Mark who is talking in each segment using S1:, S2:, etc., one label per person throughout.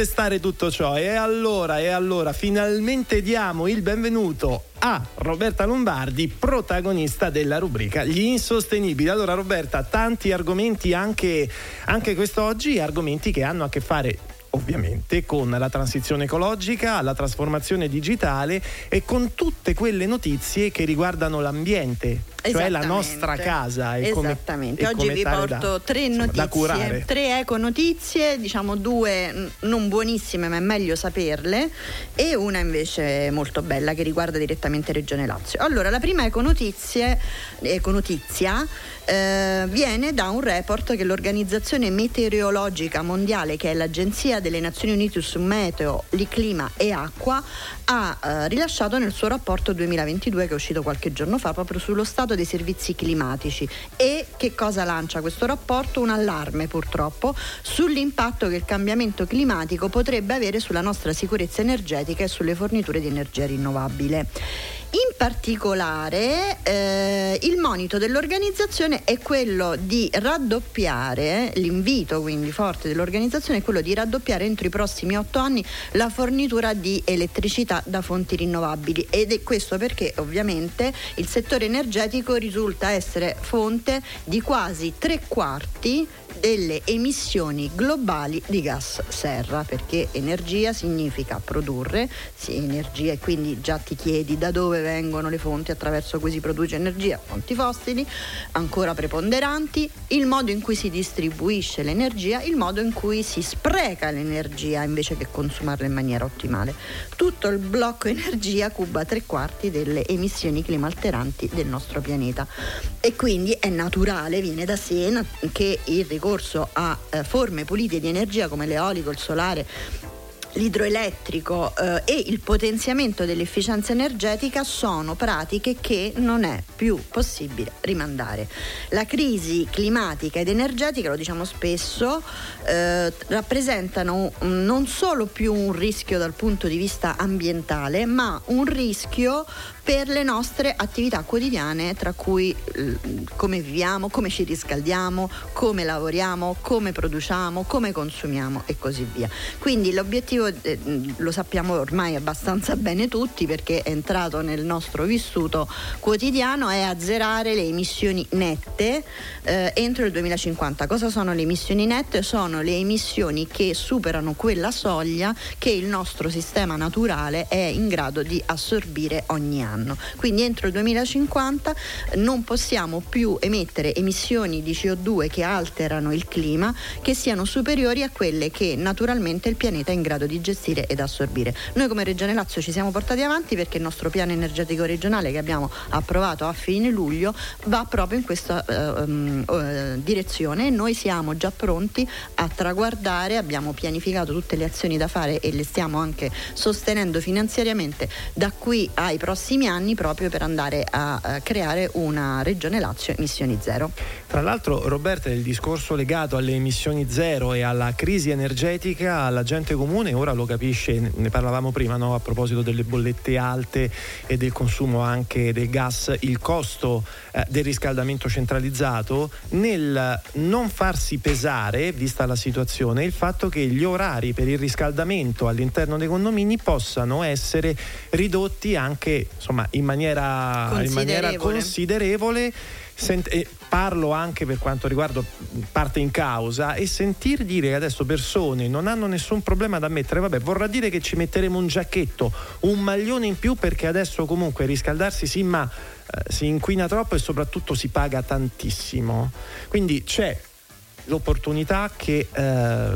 S1: testare tutto ciò e allora e allora finalmente diamo il benvenuto a Roberta Lombardi, protagonista della rubrica Gli insostenibili. Allora Roberta, tanti argomenti anche, anche quest'oggi, argomenti che hanno a che fare ovviamente con la transizione ecologica, la trasformazione digitale e con tutte quelle notizie che riguardano l'ambiente, cioè la nostra casa.
S2: E Esattamente, come, oggi vi porto da, tre notizie, tre eco notizie, diciamo due non buonissime ma è meglio saperle e una invece molto bella che riguarda direttamente Regione Lazio. Allora, la prima eco, notizie, eco notizia eh, viene da un report che l'Organizzazione Meteorologica Mondiale, che è l'agenzia delle Nazioni Unite su meteo, clima e acqua, ha eh, rilasciato nel suo rapporto 2022 che è uscito qualche giorno fa proprio sullo stato dei servizi climatici. E che cosa lancia questo rapporto? Un allarme purtroppo sull'impatto che il cambiamento climatico potrebbe avere sulla nostra sicurezza energetica e sulle forniture di energia rinnovabile. In particolare eh, il monito dell'organizzazione è quello di raddoppiare, l'invito quindi forte dell'organizzazione è quello di raddoppiare entro i prossimi otto anni la fornitura di elettricità da fonti rinnovabili. Ed è questo perché ovviamente il settore energetico risulta essere fonte di quasi tre quarti delle emissioni globali di gas serra, perché energia significa produrre sì, energia e quindi già ti chiedi da dove vengono le fonti attraverso cui si produce energia, fonti fossili, ancora preponderanti, il modo in cui si distribuisce l'energia, il modo in cui si spreca l'energia invece che consumarla in maniera ottimale. Tutto il blocco energia cuba tre quarti delle emissioni climalteranti del nostro pianeta e quindi è naturale, viene da sé che il ricorso a eh, forme pulite di energia come l'eolico, il solare l'idroelettrico eh, e il potenziamento dell'efficienza energetica sono pratiche che non è più possibile rimandare. La crisi climatica ed energetica, lo diciamo spesso, eh, rappresentano non solo più un rischio dal punto di vista ambientale, ma un rischio per le nostre attività quotidiane, tra cui eh, come viviamo, come ci riscaldiamo, come lavoriamo, come produciamo, come consumiamo e così via. Quindi l'obiettivo eh, lo sappiamo ormai abbastanza bene tutti perché è entrato nel nostro vissuto quotidiano è azzerare le emissioni nette eh, entro il 2050. Cosa sono le emissioni nette? Sono le emissioni che superano quella soglia che il nostro sistema naturale è in grado di assorbire ogni anno. Quindi entro il 2050 non possiamo più emettere emissioni di CO2 che alterano il clima che siano superiori a quelle che naturalmente il pianeta è in grado di gestire ed assorbire. Noi come Regione Lazio ci siamo portati avanti perché il nostro piano energetico regionale che abbiamo approvato a fine luglio va proprio in questa uh, um, uh, direzione e noi siamo già pronti a traguardare, abbiamo pianificato tutte le azioni da fare e le stiamo anche sostenendo finanziariamente da qui ai prossimi anni proprio per andare a, a creare una regione Lazio emissioni zero.
S1: Tra l'altro Roberta il discorso legato alle emissioni zero e alla crisi energetica la gente comune ora lo capisce, ne parlavamo prima no? a proposito delle bollette alte e del consumo anche del gas, il costo eh, del riscaldamento centralizzato. Nel non farsi pesare, vista la situazione, il fatto che gli orari per il riscaldamento all'interno dei condomini possano essere ridotti anche insomma, insomma in maniera considerevole, in maniera considerevole Sent- parlo anche per quanto riguarda parte in causa e sentir dire che adesso persone non hanno nessun problema da mettere, vabbè, vorrà dire che ci metteremo un giacchetto, un maglione in più perché adesso comunque riscaldarsi sì, ma eh, si inquina troppo e soprattutto si paga tantissimo. Quindi c'è l'opportunità che eh,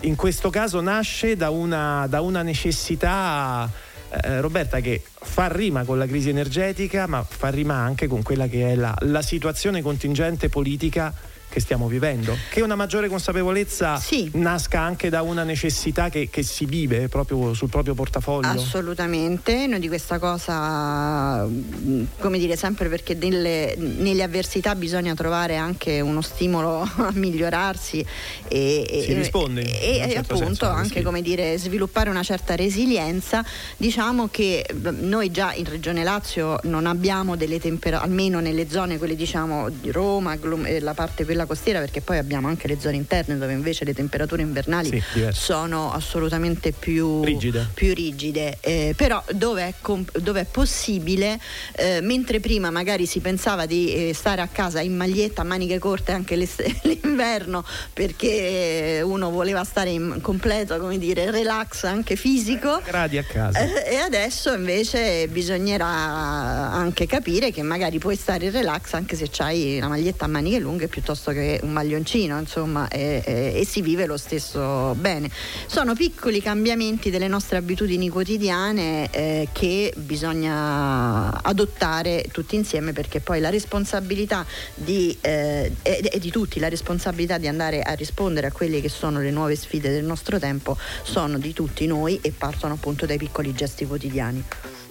S1: in questo caso nasce da una, da una necessità eh, Roberta che fa rima con la crisi energetica ma fa rima anche con quella che è la, la situazione contingente politica che stiamo vivendo, che una maggiore consapevolezza sì. nasca anche da una necessità che, che, si vive proprio sul proprio portafoglio.
S2: Assolutamente, noi di questa cosa, mm, come dire sempre perché nelle, nelle avversità bisogna trovare anche uno stimolo a migliorarsi
S1: e, si risponde
S2: e, e certo appunto senso, anche sì. come dire sviluppare una certa resilienza. Diciamo che mm, noi già in Regione Lazio non abbiamo delle temperature, almeno nelle zone quelle diciamo di Roma, la parte quella quella costiera perché poi abbiamo anche le zone interne dove invece le temperature invernali sì, sono assolutamente più rigide, più rigide. Eh, però dove è, comp- dove è possibile, eh, mentre prima magari si pensava di eh, stare a casa in maglietta, a maniche corte anche l'inverno perché uno voleva stare in completo, come dire, relax anche fisico.
S1: Gradi a casa.
S2: Eh, e adesso invece bisognerà anche capire che magari puoi stare in relax anche se hai una maglietta a maniche lunghe piuttosto che un maglioncino, insomma, e, e, e si vive lo stesso bene. Sono piccoli cambiamenti delle nostre abitudini quotidiane eh, che bisogna adottare tutti insieme perché poi la responsabilità di, eh, e, e di tutti, la responsabilità di andare a rispondere a quelle che sono le nuove sfide del nostro tempo sono di tutti noi e partono appunto dai piccoli gesti quotidiani.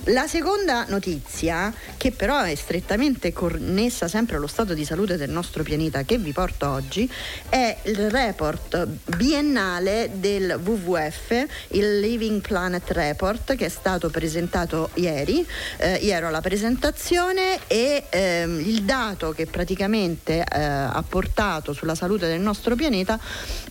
S2: La seconda notizia, che però è strettamente connessa sempre allo stato di salute del nostro pianeta che vi porto oggi, è il report biennale del WWF, il Living Planet Report, che è stato presentato ieri. Eh, io ero alla presentazione e ehm, il dato che praticamente eh, ha portato sulla salute del nostro pianeta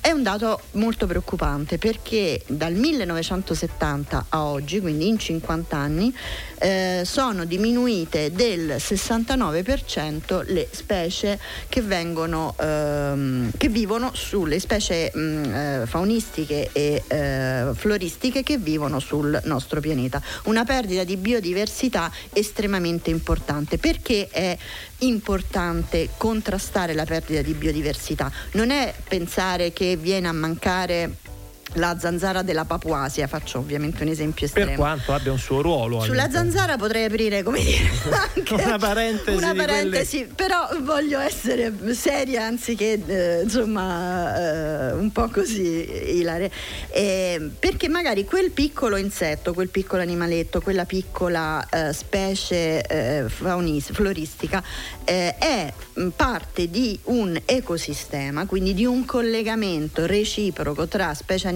S2: è un dato molto preoccupante perché dal 1970 a oggi, quindi in 50 anni, eh, sono diminuite del 69% le specie che, vengono, ehm, che vivono sulle specie mh, mm, eh, faunistiche e eh, floristiche che vivono sul nostro pianeta. Una perdita di biodiversità estremamente importante. Perché è importante contrastare la perdita di biodiversità? Non è pensare che viene a mancare la zanzara della Papuasia, faccio ovviamente un esempio estremo.
S1: Per quanto abbia un suo ruolo.
S2: Sulla zanzara potrei aprire, come dire,
S1: una parentesi.
S2: Una parentesi, quelle... però voglio essere seria anziché eh, insomma eh, un po' così ilare. Eh, perché magari quel piccolo insetto, quel piccolo animaletto, quella piccola eh, specie eh, faunis, floristica eh, è parte di un ecosistema, quindi di un collegamento reciproco tra specie animali,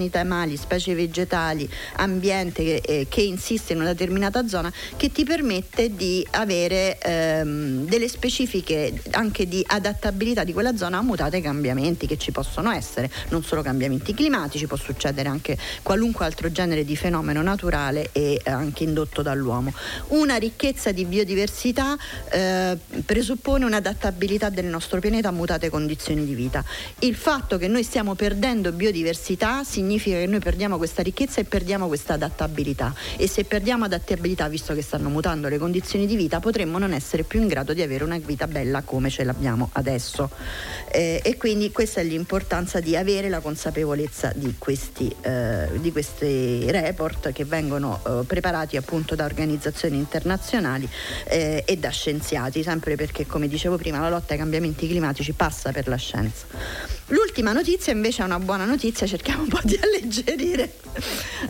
S2: specie vegetali, ambiente che, eh, che, insiste in una determinata zona che ti permette di avere ehm, delle specifiche anche di adattabilità di quella zona a mutate cambiamenti che ci possono essere, non solo cambiamenti climatici, può succedere anche qualunque altro genere di fenomeno naturale e anche indotto dall'uomo. Una ricchezza di biodiversità eh, presuppone un'adattabilità del nostro pianeta a mutate condizioni di vita. Il fatto che noi stiamo perdendo biodiversità significa significa che noi perdiamo questa ricchezza e perdiamo questa adattabilità e se perdiamo adattabilità, visto che stanno mutando le condizioni di vita, potremmo non essere più in grado di avere una vita bella come ce l'abbiamo adesso. Eh, e quindi questa è l'importanza di avere la consapevolezza di questi, eh, di questi report che vengono eh, preparati appunto da organizzazioni internazionali eh, e da scienziati, sempre perché come dicevo prima la lotta ai cambiamenti climatici passa per la scienza. L'ultima notizia invece è una buona notizia, cerchiamo un po' di alleggerire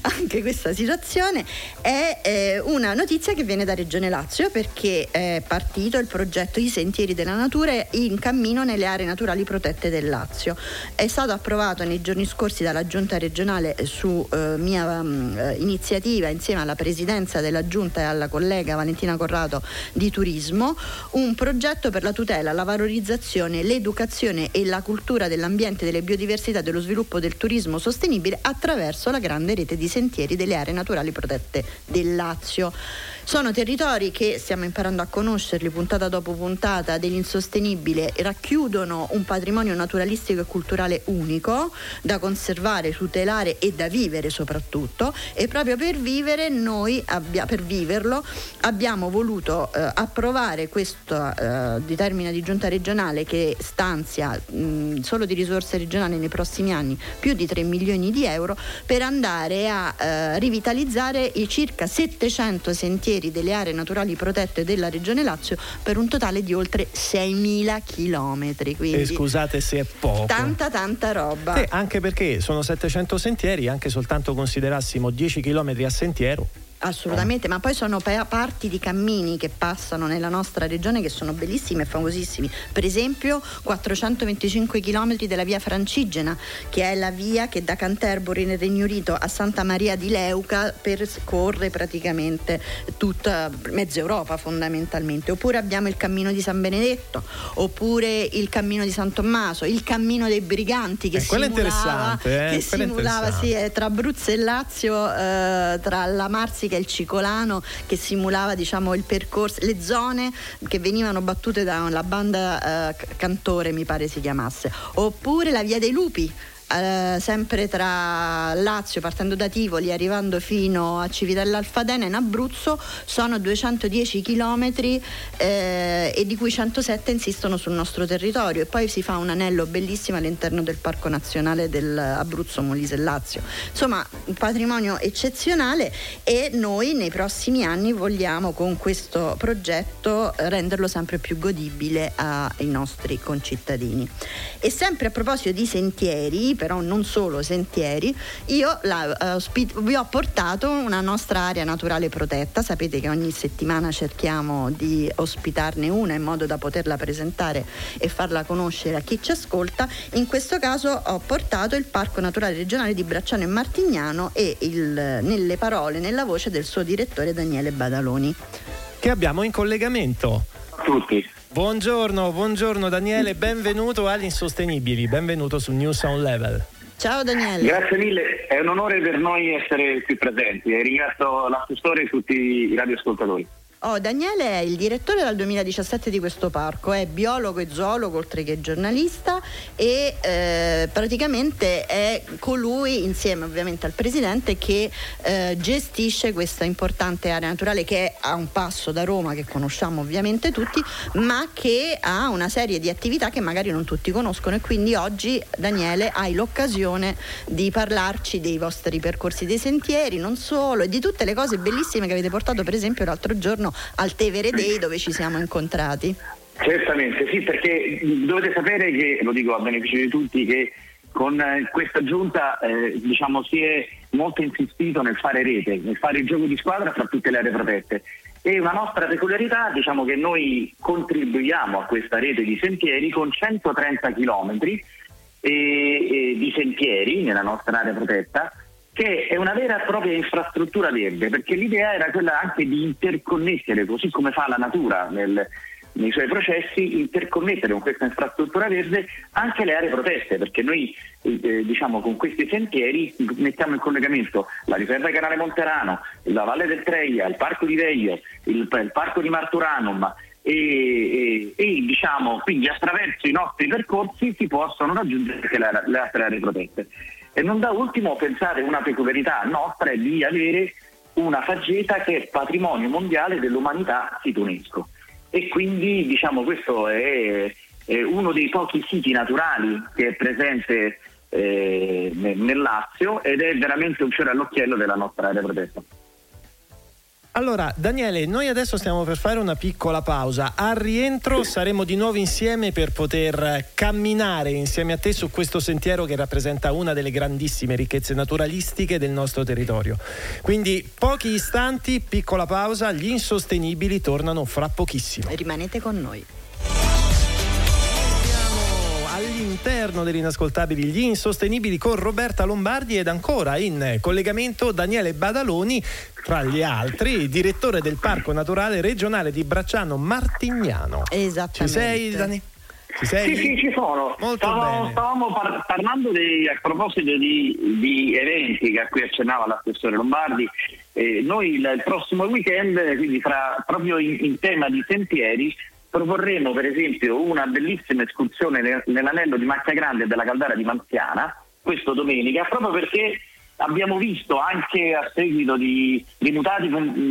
S2: anche questa situazione, è eh, una notizia che viene da Regione Lazio perché è partito il progetto I Sentieri della Natura in cammino nelle aree naturali protette del Lazio. È stato approvato nei giorni scorsi dalla Giunta regionale su eh, mia um, iniziativa insieme alla Presidenza della Giunta e alla collega Valentina Corrado di Turismo, un progetto per la tutela, la valorizzazione, l'educazione e la cultura della dell'ambiente, delle biodiversità dello sviluppo del turismo sostenibile attraverso la grande rete di sentieri delle aree naturali protette del Lazio. Sono territori che stiamo imparando a conoscerli puntata dopo puntata dell'insostenibile, racchiudono un patrimonio naturalistico e culturale unico da conservare, tutelare e da vivere soprattutto. E proprio per vivere noi abbia, per viverlo abbiamo voluto eh, approvare questo eh, di di giunta regionale che stanzia mh, solo di risorse regionali nei prossimi anni più di 3 milioni di euro per andare a eh, rivitalizzare i circa 700 sentieri sentieri delle aree naturali protette della Regione Lazio per un totale di oltre 6.000 chilometri.
S1: E scusate se è poco.
S2: Tanta tanta roba.
S1: Sì, anche perché sono 700 sentieri, anche soltanto considerassimo 10 chilometri a sentiero
S2: Assolutamente, ma poi sono parti di cammini che passano nella nostra regione che sono bellissimi e famosissimi. Per esempio 425 km della via Francigena, che è la via che da Canterbury nel Regno Unito a Santa Maria di Leuca percorre praticamente tutta mezza Europa fondamentalmente. Oppure abbiamo il cammino di San Benedetto, oppure il cammino di San Tommaso, il cammino dei briganti che eh, simulava,
S1: eh?
S2: che simulava sì, tra Abruzzo e Lazio, eh, tra la Marsica e il Cicolano, che simulava diciamo, il percorso, le zone che venivano battute dalla banda eh, Cantore, mi pare si chiamasse. Oppure la Via dei Lupi, eh, sempre tra Lazio, partendo da Tivoli, arrivando fino a Civitella Alfadena in Abruzzo, sono 210 km eh, e di cui 107 insistono sul nostro territorio e poi si fa un anello bellissimo all'interno del Parco Nazionale dell'Abruzzo Molise Lazio. Insomma, un patrimonio eccezionale e noi nei prossimi anni vogliamo con questo progetto renderlo sempre più godibile ai nostri concittadini. E sempre a proposito di sentieri, però non solo sentieri, io la, uh, vi ho portato una nostra area naturale protetta, sapete che ogni settimana cerchiamo di ospitarne una in modo da poterla presentare e farla conoscere a chi ci ascolta, in questo caso ho portato il Parco Naturale Regionale di Bracciano e Martignano e il, nelle parole, nella voce del suo direttore Daniele Badaloni.
S1: Che abbiamo in collegamento.
S3: Tutti.
S1: Buongiorno, buongiorno Daniele, benvenuto agli Insostenibili, benvenuto su New Sound Level.
S2: Ciao Daniele.
S3: Grazie mille, è un onore per noi essere qui presenti e ringrazio l'assessore e tutti i radioascoltatori.
S2: Oh, Daniele è il direttore dal 2017 di questo parco, è biologo e zoologo oltre che giornalista e eh, praticamente è colui, insieme ovviamente al presidente, che eh, gestisce questa importante area naturale che è a un passo da Roma, che conosciamo ovviamente tutti, ma che ha una serie di attività che magari non tutti conoscono e quindi oggi Daniele hai l'occasione di parlarci dei vostri percorsi dei sentieri, non solo, e di tutte le cose bellissime che avete portato per esempio l'altro giorno al Tevere Day dove ci siamo incontrati.
S3: Certamente, sì, perché dovete sapere che, lo dico a beneficio di tutti, che con eh, questa giunta eh, diciamo, si è molto insistito nel fare rete, nel fare il gioco di squadra fra tutte le aree protette. E una nostra peculiarità diciamo che noi contribuiamo a questa rete di sentieri con 130 km e, e di sentieri nella nostra area protetta che è una vera e propria infrastruttura verde, perché l'idea era quella anche di interconnettere, così come fa la natura nel, nei suoi processi, interconnettere con questa infrastruttura verde anche le aree protette, perché noi eh, diciamo con questi sentieri mettiamo in collegamento la riserva canale Monterano, la Valle del Treia, il Parco di Veglio, il, il Parco di Marturanum, e, e, e, diciamo quindi attraverso i nostri percorsi si possono raggiungere anche le, le altre aree protette. E non da ultimo pensare una peculiarità nostra è di avere una faggeta che è patrimonio mondiale dell'umanità sito UNESCO. E quindi diciamo questo è, è uno dei pochi siti naturali che è presente eh, nel Lazio ed è veramente un fiore all'occhiello della nostra area protetta.
S1: Allora, Daniele, noi adesso stiamo per fare una piccola pausa. Al rientro saremo di nuovo insieme per poter camminare insieme a te su questo sentiero che rappresenta una delle grandissime ricchezze naturalistiche del nostro territorio. Quindi, pochi istanti, piccola pausa, gli insostenibili tornano fra pochissimo.
S2: Rimanete con noi
S1: all'interno degli inascoltabili Gli Insostenibili con Roberta Lombardi ed ancora in collegamento Daniele Badaloni, tra gli altri, direttore del Parco Naturale Regionale di Bracciano Martignano.
S2: Esattamente.
S1: Ci sei Dani?
S3: Ci sei? Sì, sì, ci sono.
S1: Molto
S3: Stavo, stavamo par- parlando di, a proposito di, di, eventi a cui accennava l'assessore Lombardi. Eh, noi il, il, prossimo weekend, quindi fra, proprio in, in tema di sentieri, proporremo per esempio una bellissima escursione nell'anello di Macchia Grande della Caldara di Manziana, questo domenica, proprio perché abbiamo visto anche a seguito di, di mutati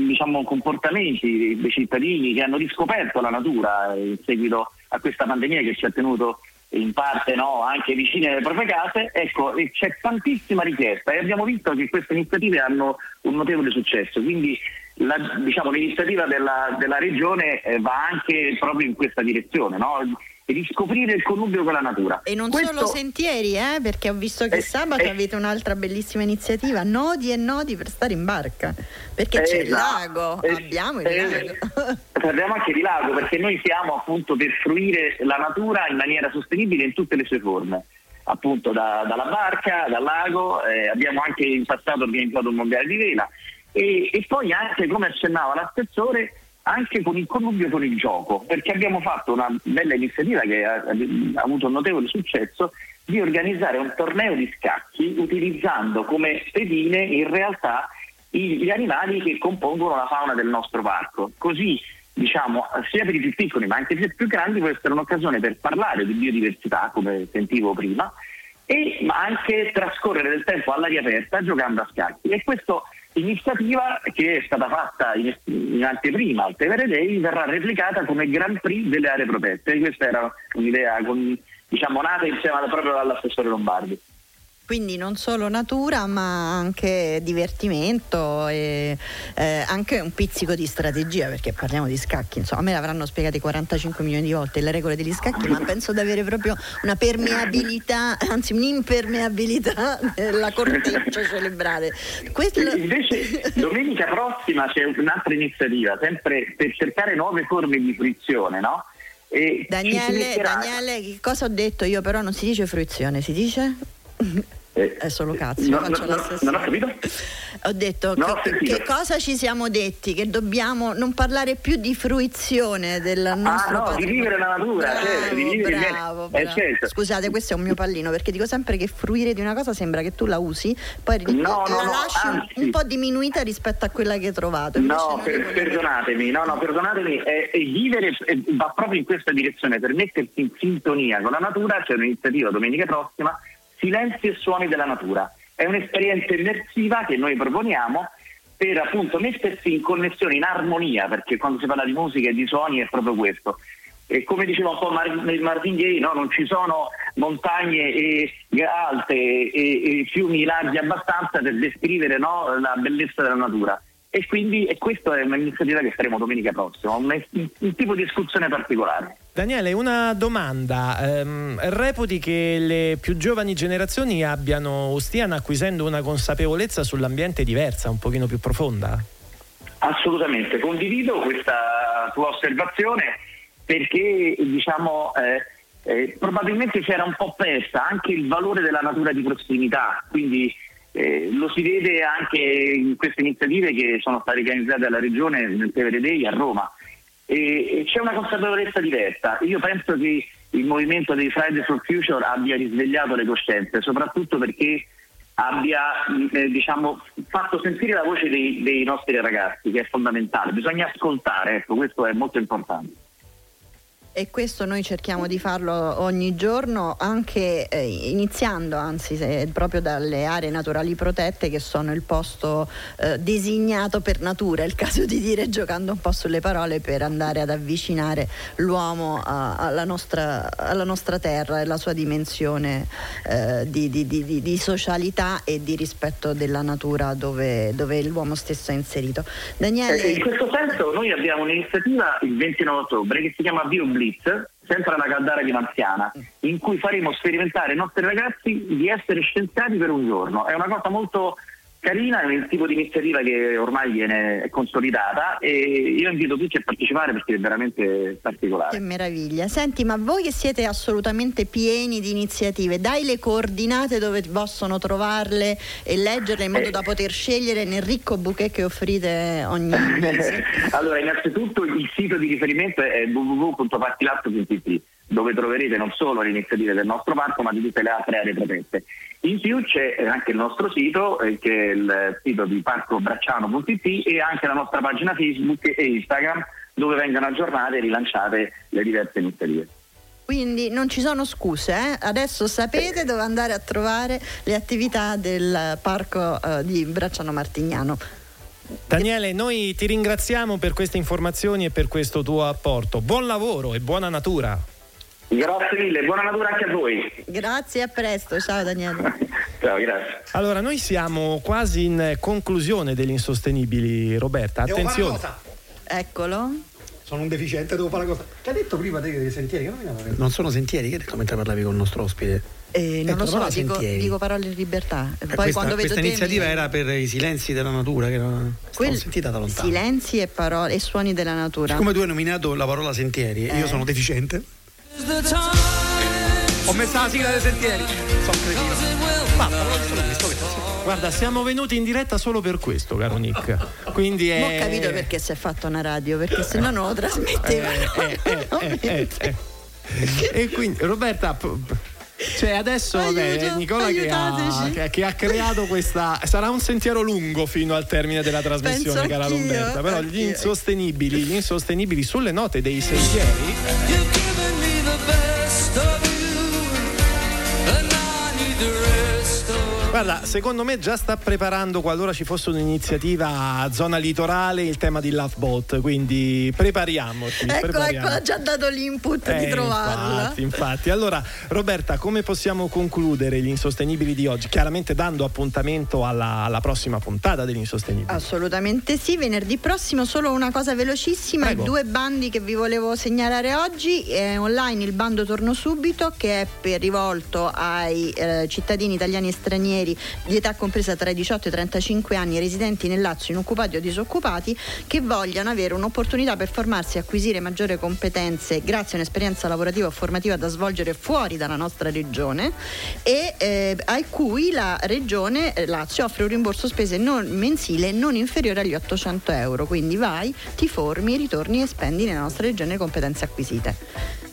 S3: diciamo, comportamenti dei cittadini che hanno riscoperto la natura in seguito a questa pandemia che ci ha tenuto in parte no, anche vicine alle proprie case, ecco, c'è tantissima richiesta e abbiamo visto che queste iniziative hanno un notevole successo, quindi la, diciamo, l'iniziativa della, della regione eh, va anche proprio in questa direzione, no? riscoprire il connubio con la natura.
S2: E non Questo... solo sentieri, eh? perché ho visto che eh, sabato eh, avete un'altra bellissima iniziativa, nodi e nodi per stare in barca, perché c'è il esatto. lago, eh, abbiamo il lago.
S3: Parliamo anche di lago, perché noi siamo appunto per fruire la natura in maniera sostenibile in tutte le sue forme appunto da, dalla barca, dal lago, eh, abbiamo anche in passato organizzato un mondiale di vela e, e poi anche, come accennava l'assessore, anche con il connubio con il gioco, perché abbiamo fatto una bella iniziativa che ha, ha avuto un notevole successo di organizzare un torneo di scacchi utilizzando come pedine in realtà gli animali che compongono la fauna del nostro parco. Così diciamo, sia per i più piccoli ma anche per i più grandi può essere un'occasione per parlare di biodiversità, come sentivo prima, e, ma anche trascorrere del tempo all'aria aperta giocando a scacchi. E questa iniziativa che è stata fatta in, in anteprima al Tevere Day verrà replicata come Grand Prix delle aree protette. Questa era un'idea con, diciamo, nata insieme proprio dall'assessore Lombardi
S2: quindi non solo natura ma anche divertimento e eh, anche un pizzico di strategia perché parliamo di scacchi insomma a me l'avranno spiegati 45 milioni di volte le regole degli scacchi ma penso di avere proprio una permeabilità anzi un'impermeabilità nella corteccia celebrare
S3: Questo... invece domenica prossima c'è un'altra iniziativa sempre per cercare nuove forme di fruizione no?
S2: Daniele, Daniele, che cosa ho detto io però non si dice fruizione, si dice? Eh, è solo cazzo, no, faccio no, la stessa.
S3: Non ho capito?
S2: Ho detto no, che, che, cosa ci siamo detti? Che dobbiamo non parlare più di fruizione del ah, nostro
S3: ah, no, di vivere la natura,
S2: bravo,
S3: certo, di
S2: vivere bravo, eh, bravo. Eh, certo. Scusate, questo è un mio pallino perché dico sempre che fruire di una cosa sembra che tu la usi, poi no, la no, lasci anzi, un po' diminuita rispetto a quella che hai trovato.
S3: No, per, perdonatemi, no, no, perdonatemi, è, è vivere va proprio in questa direzione, per mettersi in sintonia con la natura, c'è un'iniziativa domenica prossima Silenzi e suoni della natura. È un'esperienza immersiva che noi proponiamo per appunto mettersi in connessione, in armonia, perché quando si parla di musica e di suoni è proprio questo. E come diceva un po' Mar- Martin Gay, no? non ci sono montagne e, alte e, e, fiumi larghi abbastanza per descrivere no? la bellezza della natura. E quindi e questa è un'iniziativa che faremo domenica prossima, un, un tipo di escursione particolare.
S1: Daniele, una domanda. Um, reputi che le più giovani generazioni abbiano o stiano acquisendo una consapevolezza sull'ambiente diversa, un pochino più profonda?
S3: Assolutamente, condivido questa tua osservazione perché diciamo eh, eh, probabilmente si era un po' persa anche il valore della natura di prossimità, quindi eh, lo si vede anche in queste iniziative che sono state organizzate dalla Regione nel Tevere Day a Roma e, c'è una consapevolezza diversa. Io penso che il movimento dei Fridays for Future abbia risvegliato le coscienze, soprattutto perché abbia eh, diciamo, fatto sentire la voce dei, dei, nostri ragazzi, che è fondamentale. Bisogna ascoltare, ecco, questo è molto importante
S2: e questo noi cerchiamo di farlo ogni giorno anche eh, iniziando anzi se, proprio dalle aree naturali protette che sono il posto eh, designato per natura, è il caso di dire giocando un po' sulle parole per andare ad avvicinare l'uomo a, alla, nostra, alla, nostra, terra e la sua dimensione eh, di, di, di, di, socialità e di rispetto della natura dove, dove l'uomo stesso è inserito.
S3: Daniele... Eh, in questo senso noi abbiamo un'iniziativa il 29 ottobre che si chiama BioBlitz Blitz, sempre alla Caldara di Marziana, in cui faremo sperimentare ai nostri ragazzi di essere scienziati per un giorno. È una cosa molto carina, è un tipo di iniziativa che ormai viene consolidata e io invito tutti a partecipare perché è veramente particolare.
S2: Che meraviglia. Senti, ma voi che siete assolutamente pieni di iniziative, dai le coordinate dove possono trovarle e leggerle in modo eh. da poter scegliere nel ricco bouquet che offrite ogni mese.
S3: allora, innanzitutto il sito di riferimento è www.partilatto.it dove troverete non solo le iniziative del nostro parco ma di tutte le altre aree protette. In più c'è anche il nostro sito, eh, che è il sito di parcobracciano.it e anche la nostra pagina Facebook e Instagram dove vengono aggiornate e rilanciate le diverse iniziative.
S2: Quindi non ci sono scuse, eh? adesso sapete dove andare a trovare le attività del parco eh, di Bracciano Martignano.
S1: Daniele, noi ti ringraziamo per queste informazioni e per questo tuo apporto. Buon lavoro e buona natura.
S3: Grazie mille, buona natura anche a voi.
S2: Grazie, a presto, ciao Daniele.
S3: ciao, grazie.
S1: Allora, noi siamo quasi in conclusione degli insostenibili, Roberta. Attenzione.
S2: Eccolo.
S4: sono un deficiente, devo fare la cosa. Che ha detto prima te dei sentieri? Che
S5: non, non sono sentieri, che hai detto mentre parlavi con il nostro ospite?
S2: Eh, non lo so, dico, dico, parole in libertà.
S5: Eh, Poi questa, quando vedo questa iniziativa mi... era per i silenzi della natura, che non Quel... sentita da lontano.
S2: Silenzi e, parole, e suoni della natura.
S5: Siccome tu hai nominato la parola sentieri, eh. io sono deficiente. Ho messo la sigla dei sentieri. Sono cretino. Basta,
S1: Guarda, siamo venuti in diretta solo per questo, caro Nick. Quindi è...
S2: Ho capito perché si è fatta una radio, perché se no non lo trasmetteva. Eh, eh, eh,
S1: e quindi, Roberta, cioè adesso Aiuto, beh, Nicola che ha, che, che ha, creato questa sarà un sentiero lungo fino al termine della trasmissione cara Lomberta però gli insostenibili gli insostenibili sulle note dei sentieri Guarda, secondo me già sta preparando qualora ci fosse un'iniziativa a zona litorale il tema di Love Boat, quindi prepariamoci.
S2: Ecco,
S1: prepariamo.
S2: ecco, ha già dato l'input eh, di trovarla.
S1: Infatti, infatti. Allora, Roberta, come possiamo concludere gli insostenibili di oggi? Chiaramente dando appuntamento alla, alla prossima puntata degli insostenibili.
S2: Assolutamente sì, venerdì prossimo solo una cosa velocissima, Prego. due bandi che vi volevo segnalare oggi, è online il bando Torno Subito che è per rivolto ai eh, cittadini italiani e stranieri stranieri di età compresa tra i 18 e i 35 anni residenti nel Lazio, inoccupati o disoccupati, che vogliano avere un'opportunità per formarsi e acquisire maggiori competenze grazie a un'esperienza lavorativa o formativa da svolgere fuori dalla nostra regione e eh, a cui la regione eh, Lazio offre un rimborso spese non mensile non inferiore agli 800 euro. Quindi vai, ti formi, ritorni e spendi nella nostra regione le competenze acquisite.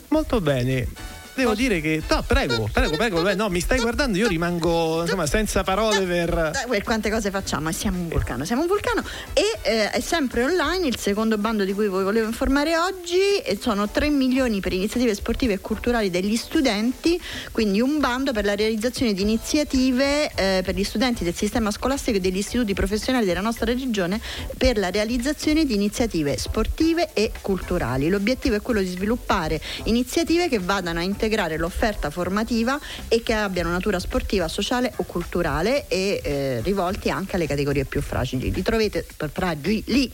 S1: Molto bene devo dire che. No, prego, prego, prego. No, mi stai guardando, io rimango insomma, senza parole per.
S2: Quante cose facciamo? Siamo un vulcano, siamo un vulcano. E eh, è sempre online il secondo bando di cui vi volevo informare oggi. Sono 3 milioni per iniziative sportive e culturali degli studenti. Quindi un bando per la realizzazione di iniziative eh, per gli studenti del sistema scolastico e degli istituti professionali della nostra regione per la realizzazione di iniziative sportive e culturali. L'obiettivo è quello di sviluppare iniziative che vadano a integrare integrare l'offerta formativa e che abbiano natura sportiva, sociale o culturale e eh, rivolti anche alle categorie più fragili. Li trovate, fragili.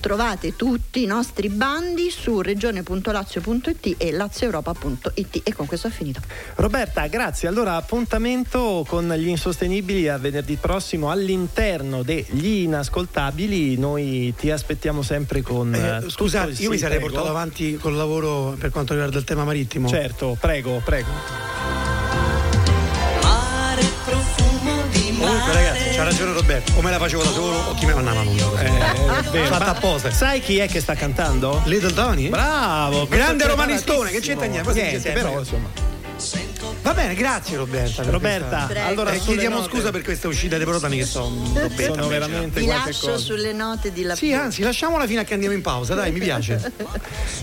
S2: trovate tutti i nostri bandi su regione.lazio.it e lazioeuropa.it e con questo ho finito.
S1: Roberta, grazie. Allora appuntamento con gli insostenibili a venerdì prossimo all'interno degli inascoltabili. Noi ti aspettiamo sempre con...
S5: Eh, scusa, io mi sarei prego. portato avanti col lavoro per quanto riguarda il tema marittimo.
S1: Certo, prego. Prego, prego.
S5: Comunque ragazzi, c'ha ragione Roberto, o me la facevo da solo o chi me mandava nulla.
S1: Eh, fatta apposta. Sai chi è che sta cantando?
S5: Little Tony?
S1: Bravo!
S5: Grande romanistone, che c'entra niente, niente però insomma. Va bene, grazie Roberta.
S1: Roberta, allora
S5: eh, chiediamo note. scusa per questa uscita dei protami che sono,
S1: sono veramente
S2: Vi lascio cose. sulle note di la
S5: Sì, anzi, lasciamola fino a che andiamo in pausa, dai, mi piace. grazie.